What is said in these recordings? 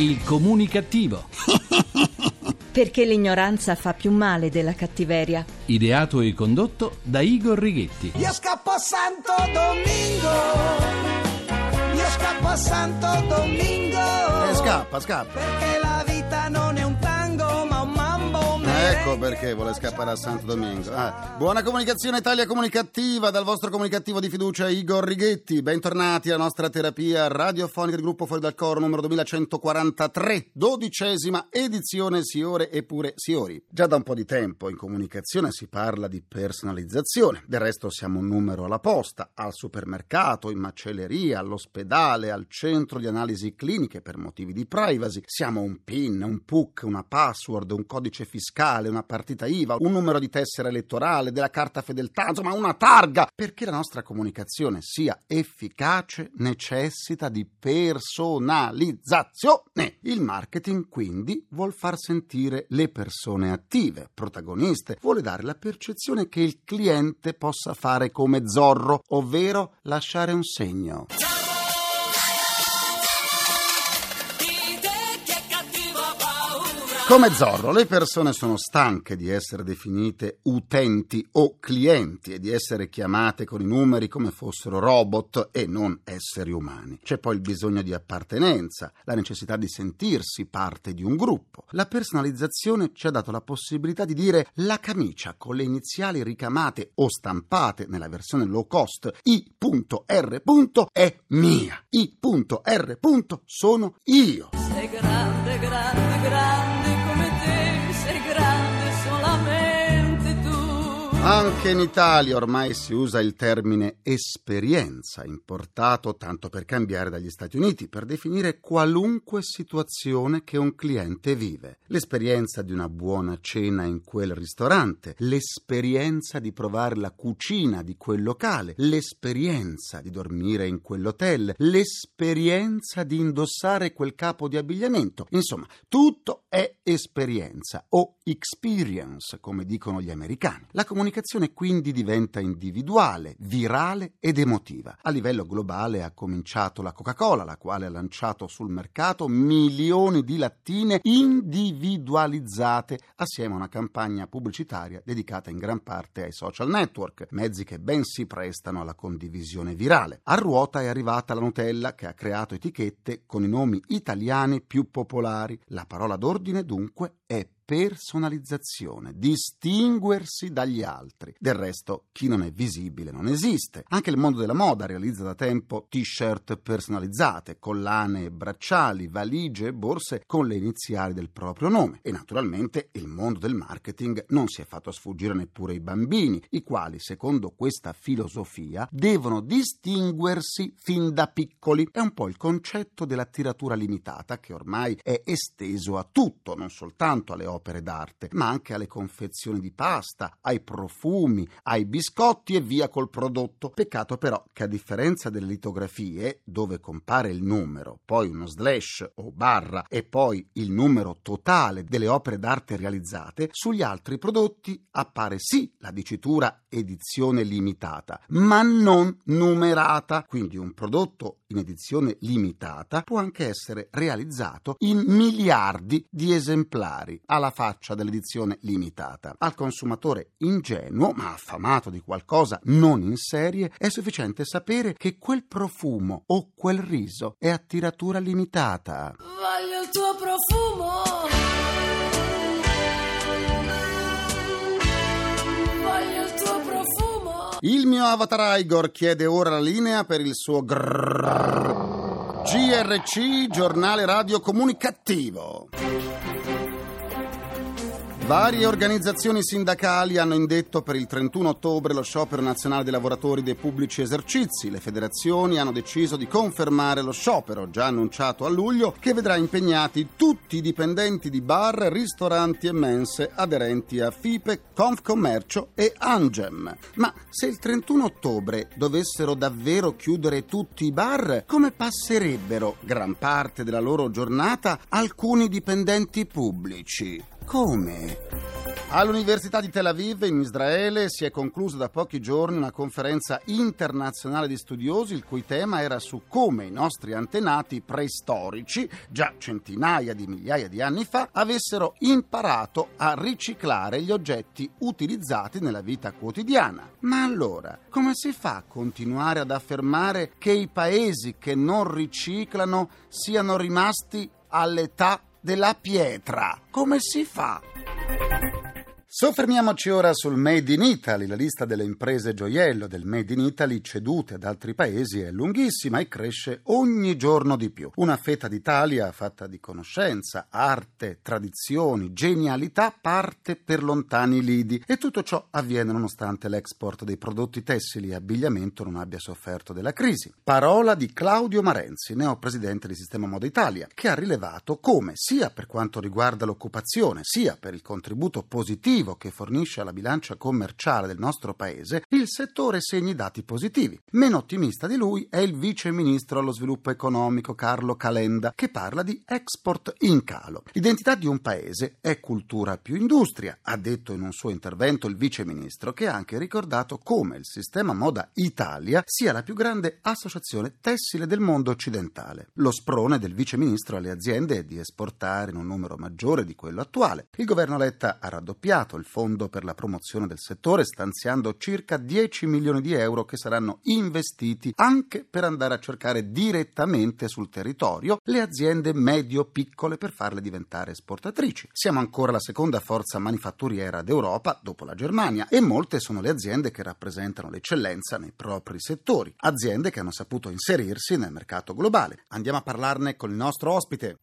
Il comunicativo. Perché l'ignoranza fa più male della cattiveria. Ideato e condotto da Igor Righetti. Io scappo a Santo Domingo. Io scappo a Santo Domingo. Eh, scappa, scappa. Perché la vita non è Ecco perché vuole scappare a Santo Domingo. Ah, buona comunicazione Italia comunicativa dal vostro comunicativo di fiducia Igor Righetti. Bentornati alla nostra terapia radiofonica del gruppo Fuori dal Coro numero 2143, dodicesima edizione Siore e pure Siori. Già da un po' di tempo in comunicazione si parla di personalizzazione. Del resto siamo un numero alla posta, al supermercato, in macelleria, all'ospedale, al centro di analisi cliniche per motivi di privacy. Siamo un PIN, un PUC, una password, un codice fiscale, una partita IVA, un numero di tessera elettorale, della carta fedeltà, insomma una targa. Perché la nostra comunicazione sia efficace necessita di personalizzazione. Il marketing quindi vuol far sentire le persone attive, protagoniste, vuole dare la percezione che il cliente possa fare come Zorro, ovvero lasciare un segno. Come Zorro, le persone sono stanche di essere definite utenti o clienti e di essere chiamate con i numeri come fossero robot e non esseri umani. C'è poi il bisogno di appartenenza, la necessità di sentirsi parte di un gruppo. La personalizzazione ci ha dato la possibilità di dire la camicia con le iniziali ricamate o stampate nella versione low cost I.R. è mia. I.R. sono io. Sei grande, grande, grande Anche in Italia ormai si usa il termine esperienza, importato tanto per cambiare dagli Stati Uniti, per definire qualunque situazione che un cliente vive. L'esperienza di una buona cena in quel ristorante, l'esperienza di provare la cucina di quel locale, l'esperienza di dormire in quell'hotel, l'esperienza di indossare quel capo di abbigliamento. Insomma, tutto è esperienza o experience, come dicono gli americani. La comunicazione quindi diventa individuale, virale ed emotiva. A livello globale ha cominciato la Coca-Cola, la quale ha lanciato sul mercato milioni di lattine individualizzate assieme a una campagna pubblicitaria dedicata in gran parte ai social network, mezzi che ben si prestano alla condivisione virale. A ruota è arrivata la Nutella che ha creato etichette con i nomi italiani più popolari. La parola d'ordine dunque è personalizzazione, distinguersi dagli altri. Del resto, chi non è visibile non esiste. Anche il mondo della moda realizza da tempo t-shirt personalizzate, collane e bracciali, valigie e borse con le iniziali del proprio nome. E naturalmente il mondo del marketing non si è fatto sfuggire neppure i bambini, i quali, secondo questa filosofia, devono distinguersi fin da piccoli. È un po' il concetto della tiratura limitata che ormai è esteso a tutto, non soltanto alle opere opere d'arte, ma anche alle confezioni di pasta, ai profumi, ai biscotti e via col prodotto. Peccato però che a differenza delle litografie, dove compare il numero, poi uno slash o barra e poi il numero totale delle opere d'arte realizzate, sugli altri prodotti appare sì la dicitura edizione limitata, ma non numerata. Quindi un prodotto in edizione limitata può anche essere realizzato in miliardi di esemplari alla faccia dell'edizione limitata. Al consumatore ingenuo, ma affamato di qualcosa non in serie, è sufficiente sapere che quel profumo o quel riso è a tiratura limitata. Voglio il tuo profumo. Il mio avatar Igor chiede ora la linea per il suo grrrr. GRC, giornale radio comunicativo. Varie organizzazioni sindacali hanno indetto per il 31 ottobre lo sciopero nazionale dei lavoratori dei pubblici esercizi. Le federazioni hanno deciso di confermare lo sciopero, già annunciato a luglio, che vedrà impegnati tutti i dipendenti di bar, ristoranti e mense aderenti a FIPE, Confcommercio e Angem. Ma se il 31 ottobre dovessero davvero chiudere tutti i bar, come passerebbero gran parte della loro giornata alcuni dipendenti pubblici? Come? All'Università di Tel Aviv in Israele si è conclusa da pochi giorni una conferenza internazionale di studiosi il cui tema era su come i nostri antenati preistorici, già centinaia di migliaia di anni fa, avessero imparato a riciclare gli oggetti utilizzati nella vita quotidiana. Ma allora, come si fa a continuare ad affermare che i paesi che non riciclano siano rimasti all'età della pietra? Come si fa? Soffermiamoci ora sul Made in Italy. La lista delle imprese gioiello del Made in Italy cedute ad altri paesi è lunghissima e cresce ogni giorno di più. Una fetta d'Italia fatta di conoscenza, arte, tradizioni, genialità parte per lontani lidi e tutto ciò avviene nonostante l'export dei prodotti tessili e abbigliamento non abbia sofferto della crisi. Parola di Claudio Marenzi, neopresidente di Sistema Moda Italia, che ha rilevato come sia per quanto riguarda l'occupazione sia per il contributo positivo positivo che fornisce alla bilancia commerciale del nostro paese, il settore segni dati positivi. Meno ottimista di lui è il vice ministro allo sviluppo economico Carlo Calenda, che parla di export in calo. L'identità di un paese è cultura più industria, ha detto in un suo intervento il vice ministro, che ha anche ricordato come il sistema Moda Italia sia la più grande associazione tessile del mondo occidentale. Lo sprone del vice ministro alle aziende è di esportare in un numero maggiore di quello attuale. Il governo Letta ha raddoppiato il Fondo per la promozione del settore, stanziando circa 10 milioni di euro che saranno investiti anche per andare a cercare direttamente sul territorio le aziende medio-piccole per farle diventare esportatrici. Siamo ancora la seconda forza manifatturiera d'Europa dopo la Germania e molte sono le aziende che rappresentano l'eccellenza nei propri settori, aziende che hanno saputo inserirsi nel mercato globale. Andiamo a parlarne con il nostro ospite.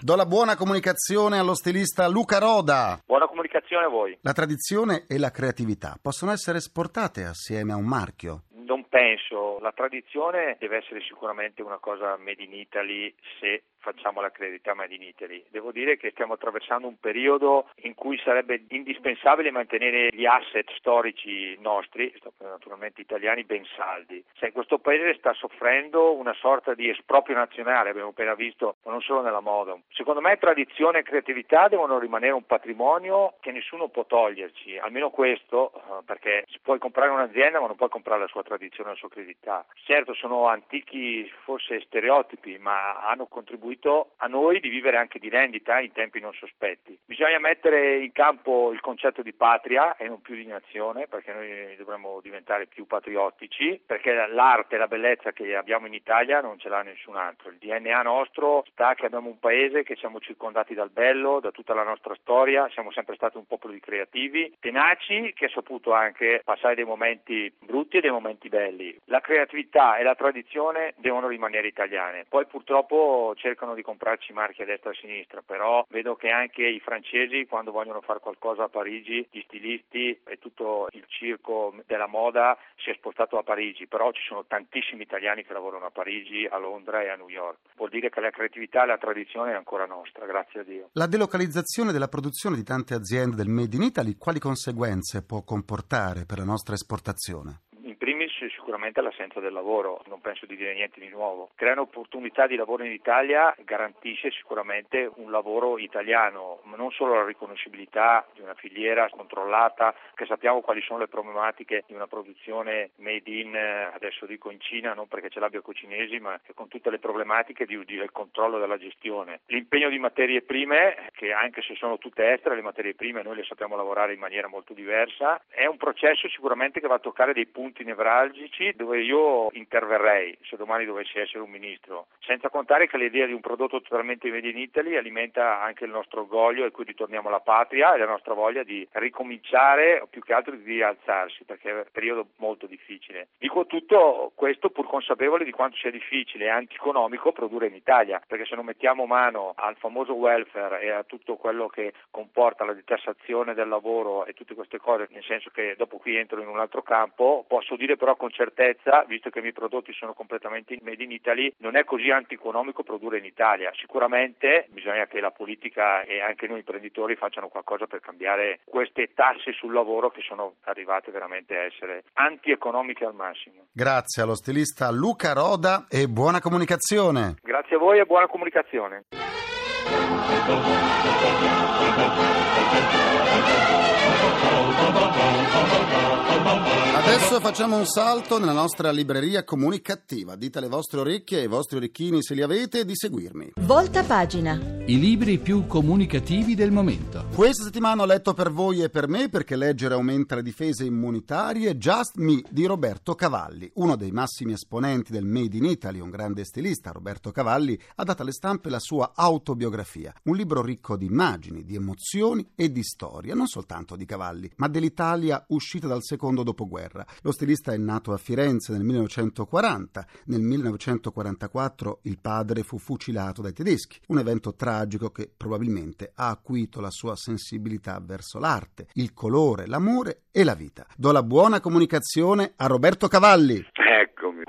Do la buona comunicazione allo stilista Luca Roda. Buona comunicazione a voi. La tradizione e la creatività possono essere esportate assieme a un marchio? Non penso, la tradizione deve essere sicuramente una cosa made in Italy se facciamo la credità Made in Italy. Devo dire che stiamo attraversando un periodo in cui sarebbe indispensabile mantenere gli asset storici nostri, naturalmente italiani, ben saldi. Se questo paese sta soffrendo una sorta di esproprio nazionale, abbiamo appena visto, ma non solo nella moda. Secondo me tradizione e creatività devono rimanere un patrimonio che nessuno può toglierci, almeno questo, eh, perché si può comprare un'azienda ma non puoi comprare la sua tradizione la sua creatività. Certo sono antichi forse stereotipi, ma hanno contribuito contribuito a noi di vivere anche di rendita in tempi non sospetti. Bisogna mettere in campo il concetto di patria e non più di nazione, perché noi dovremmo diventare più patriottici, perché l'arte e la bellezza che abbiamo in Italia non ce l'ha nessun altro. Il DNA nostro sta che abbiamo un paese che siamo circondati dal bello, da tutta la nostra storia, siamo sempre stati un popolo di creativi, tenaci, che ha saputo anche passare dei momenti brutti e dei momenti belli. La creatività e la tradizione devono rimanere italiane. Poi purtroppo cercano cercano di comprarci marchi a destra e a sinistra, però vedo che anche i francesi quando vogliono fare qualcosa a Parigi, gli stilisti e tutto il circo della moda si è spostato a Parigi, però ci sono tantissimi italiani che lavorano a Parigi, a Londra e a New York. Vuol dire che la creatività e la tradizione è ancora nostra, grazie a Dio. La delocalizzazione della produzione di tante aziende del Made in Italy quali conseguenze può comportare per la nostra esportazione? Sicuramente l'assenza del lavoro, non penso di dire niente di nuovo. Creare opportunità di lavoro in Italia garantisce sicuramente un lavoro italiano, ma non solo la riconoscibilità di una filiera controllata, che sappiamo quali sono le problematiche di una produzione made in, adesso dico in Cina, non perché ce l'abbia con i cinesi, ma con tutte le problematiche di, di, del controllo della gestione. L'impegno di materie prime, che anche se sono tutte estere, le materie prime noi le sappiamo lavorare in maniera molto diversa, è un processo sicuramente che va a toccare dei punti nevralgici dove io interverrei se domani dovessi essere un ministro, senza contare che l'idea di un prodotto totalmente made in Italy alimenta anche il nostro orgoglio e qui ritorniamo alla patria e la nostra voglia di ricominciare o più che altro di rialzarsi perché è un periodo molto difficile. Dico tutto questo pur consapevole di quanto sia difficile e antieconomico produrre in Italia perché se non mettiamo mano al famoso welfare e a tutto quello che comporta la detassazione del lavoro e tutte queste cose, nel senso che dopo qui entro in un altro campo, posso dire però con certezza certezza, visto che i miei prodotti sono completamente made in Italy, non è così antieconomico produrre in Italia. Sicuramente bisogna che la politica e anche noi imprenditori facciano qualcosa per cambiare queste tasse sul lavoro che sono arrivate veramente a essere antieconomiche al massimo. Grazie allo stilista Luca Roda e buona comunicazione. Grazie a voi e buona comunicazione. Adesso facciamo un salto nella nostra libreria comunicativa. Dite alle vostre orecchie e ai vostri orecchini se li avete di seguirmi. Volta pagina. I libri più comunicativi del momento. Questa settimana ho letto per voi e per me, perché leggere aumenta le difese immunitarie, Just Me di Roberto Cavalli. Uno dei massimi esponenti del Made in Italy, un grande stilista, Roberto Cavalli, ha dato alle stampe la sua autobiografia. Un libro ricco di immagini, di emozioni e di storia, non soltanto di Cavalli, ma dell'Italia uscita dal secondo dopoguerra. Lo stilista è nato a Firenze nel 1940. Nel 1944 il padre fu fucilato dai tedeschi. Un evento tragico che probabilmente ha acuito la sua sensibilità verso l'arte, il colore, l'amore e la vita. Do la buona comunicazione a Roberto Cavalli.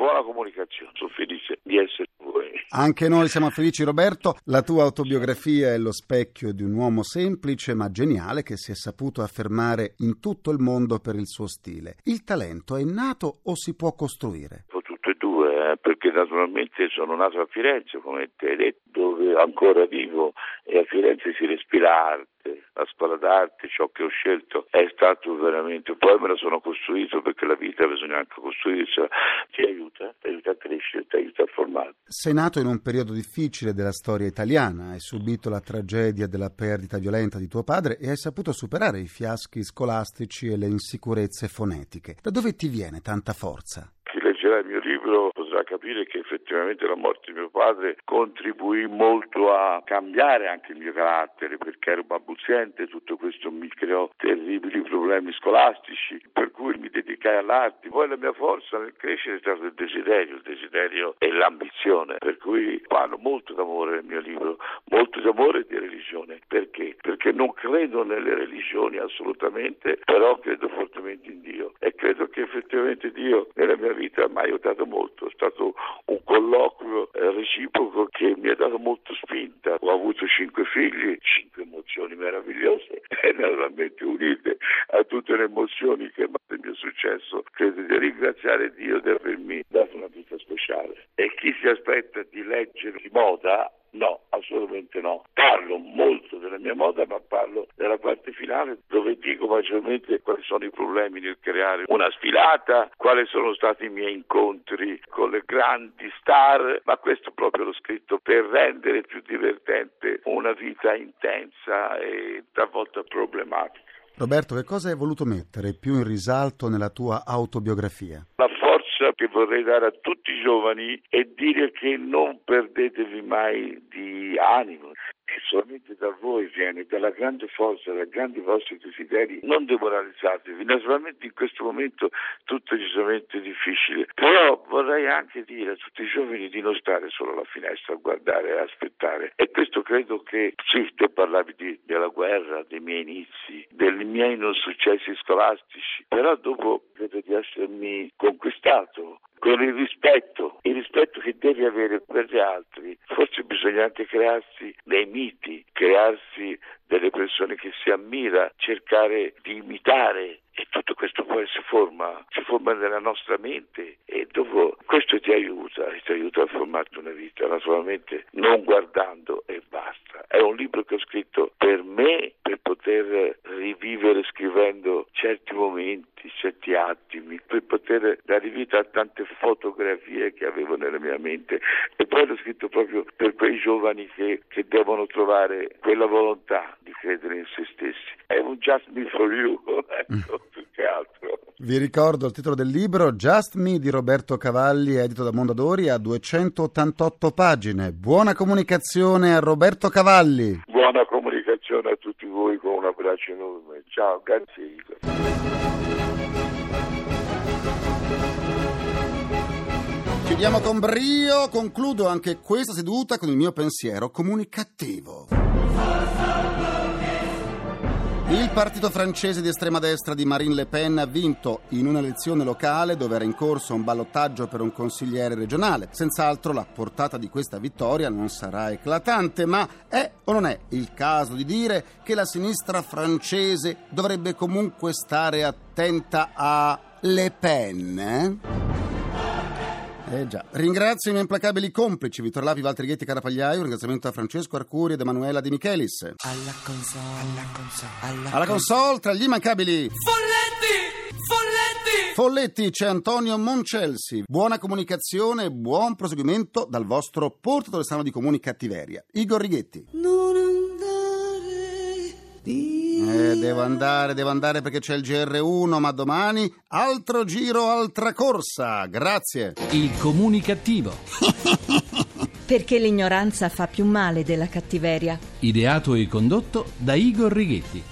Buona comunicazione, sono felice di essere con voi. Anche noi siamo felici Roberto, la tua autobiografia è lo specchio di un uomo semplice ma geniale che si è saputo affermare in tutto il mondo per il suo stile. Il talento è nato o si può costruire? Tutte e due, eh, perché naturalmente sono nato a Firenze, come ti hai detto, dove ancora vivo e a Firenze si respira arte, la scuola d'arte, ciò che ho scelto è stato veramente, poi me la sono costruito perché la vita bisogna anche costruirsela, ti aiuta, ti aiuta a crescere, ti aiuta a formare. Sei nato in un periodo difficile della storia italiana, hai subito la tragedia della perdita violenta di tuo padre e hai saputo superare i fiaschi scolastici e le insicurezze fonetiche. Da dove ti viene tanta forza? Chi leggerà il mio libro potrà capire che effettivamente la morte di mio padre contribuì molto a cambiare anche il mio carattere perché ero balbuziente, tutto questo mi creò terribili problemi scolastici, per cui mi dedicai all'arte. Poi la mia forza nel crescere è stato il desiderio, il desiderio e l'ambizione, per cui parlo molto d'amore nel mio libro, molto d'amore e di religione. Perché? Perché non credo nelle religioni assolutamente, però credo fortemente in Dio e credo che effettivamente Dio nella mia vita mi ha aiutato molto, è stato un colloquio eh, reciproco che mi ha dato molto spinta. Ho avuto cinque figli, cinque emozioni meravigliose e naturalmente unite a tutte le emozioni che il mio successo. Credo di ringraziare Dio di avermi dato una vita speciale. E chi si aspetta di leggere di moda No, assolutamente no. Parlo molto della mia moda, ma parlo della parte finale dove dico maggiormente quali sono i problemi nel creare una sfilata, quali sono stati i miei incontri con le grandi star, ma questo proprio l'ho scritto per rendere più divertente una vita intensa e talvolta problematica. Roberto, che cosa hai voluto mettere più in risalto nella tua autobiografia? La forza che vorrei dare a tutti i giovani è dire che non perdetevi mai di animo, che solamente da voi viene, dalla grande forza, dai grandi vostri desideri, non demoralizzatevi. Naturalmente in questo momento tutto è decisamente difficile, però vorrei anche dire a tutti i giovani di non stare solo alla finestra a guardare e aspettare. E questo credo che, sì, te parlavi di, della guerra, dei miei inizi, dei miei non successi scolastici, però dopo credo di essermi conquistato con il rispetto, il rispetto che devi avere per gli altri. Forse bisogna anche crearsi dei miti, crearsi delle persone che si ammira, cercare di imitare e tutto questo poi si forma, si forma nella nostra mente e dopo questo ti aiuta, ti aiuta a formarti una vita, naturalmente non guardando e basta. È un libro che ho scritto per me, per poter rivivere scrivendo certi momenti, certi attimi, per poter dare vita a tante fotografie che avevo nella mia mente e poi l'ho scritto proprio per quei giovani che, che devono trovare quella volontà credere in se stessi. È un just me for you, ecco, più che altro. Vi ricordo il titolo del libro Just Me di Roberto Cavalli, edito da Mondadori, a 288 pagine. Buona comunicazione a Roberto Cavalli. Buona comunicazione a tutti voi con un abbraccio enorme. Ciao, grazie. Chiudiamo con brio, concludo anche questa seduta con il mio pensiero comunicativo. Il partito francese di estrema destra di Marine Le Pen ha vinto in un'elezione locale dove era in corso un ballottaggio per un consigliere regionale. Senz'altro la portata di questa vittoria non sarà eclatante, ma è o non è il caso di dire che la sinistra francese dovrebbe comunque stare attenta a Le Pen? Eh? Eh già. Ringrazio i miei implacabili complici, Vittor Lapi, Valtteri Ghetti, Carapagliai, un ringraziamento a Francesco Arcuri ed Emanuela Di Michelis. Alla console, alla console, alla, Alla console, tra gli immancabili Folletti! Folletti! Folletti c'è Antonio Moncelsi. Buona comunicazione e buon proseguimento dal vostro portatore strano di comuni cattiveria. Igor Righetti. Andare via. Eh, devo andare, devo andare perché c'è il GR1, ma domani altro giro, altra corsa. Grazie. Il comunicativo. Perché l'ignoranza fa più male della cattiveria. Ideato e condotto da Igor Righetti.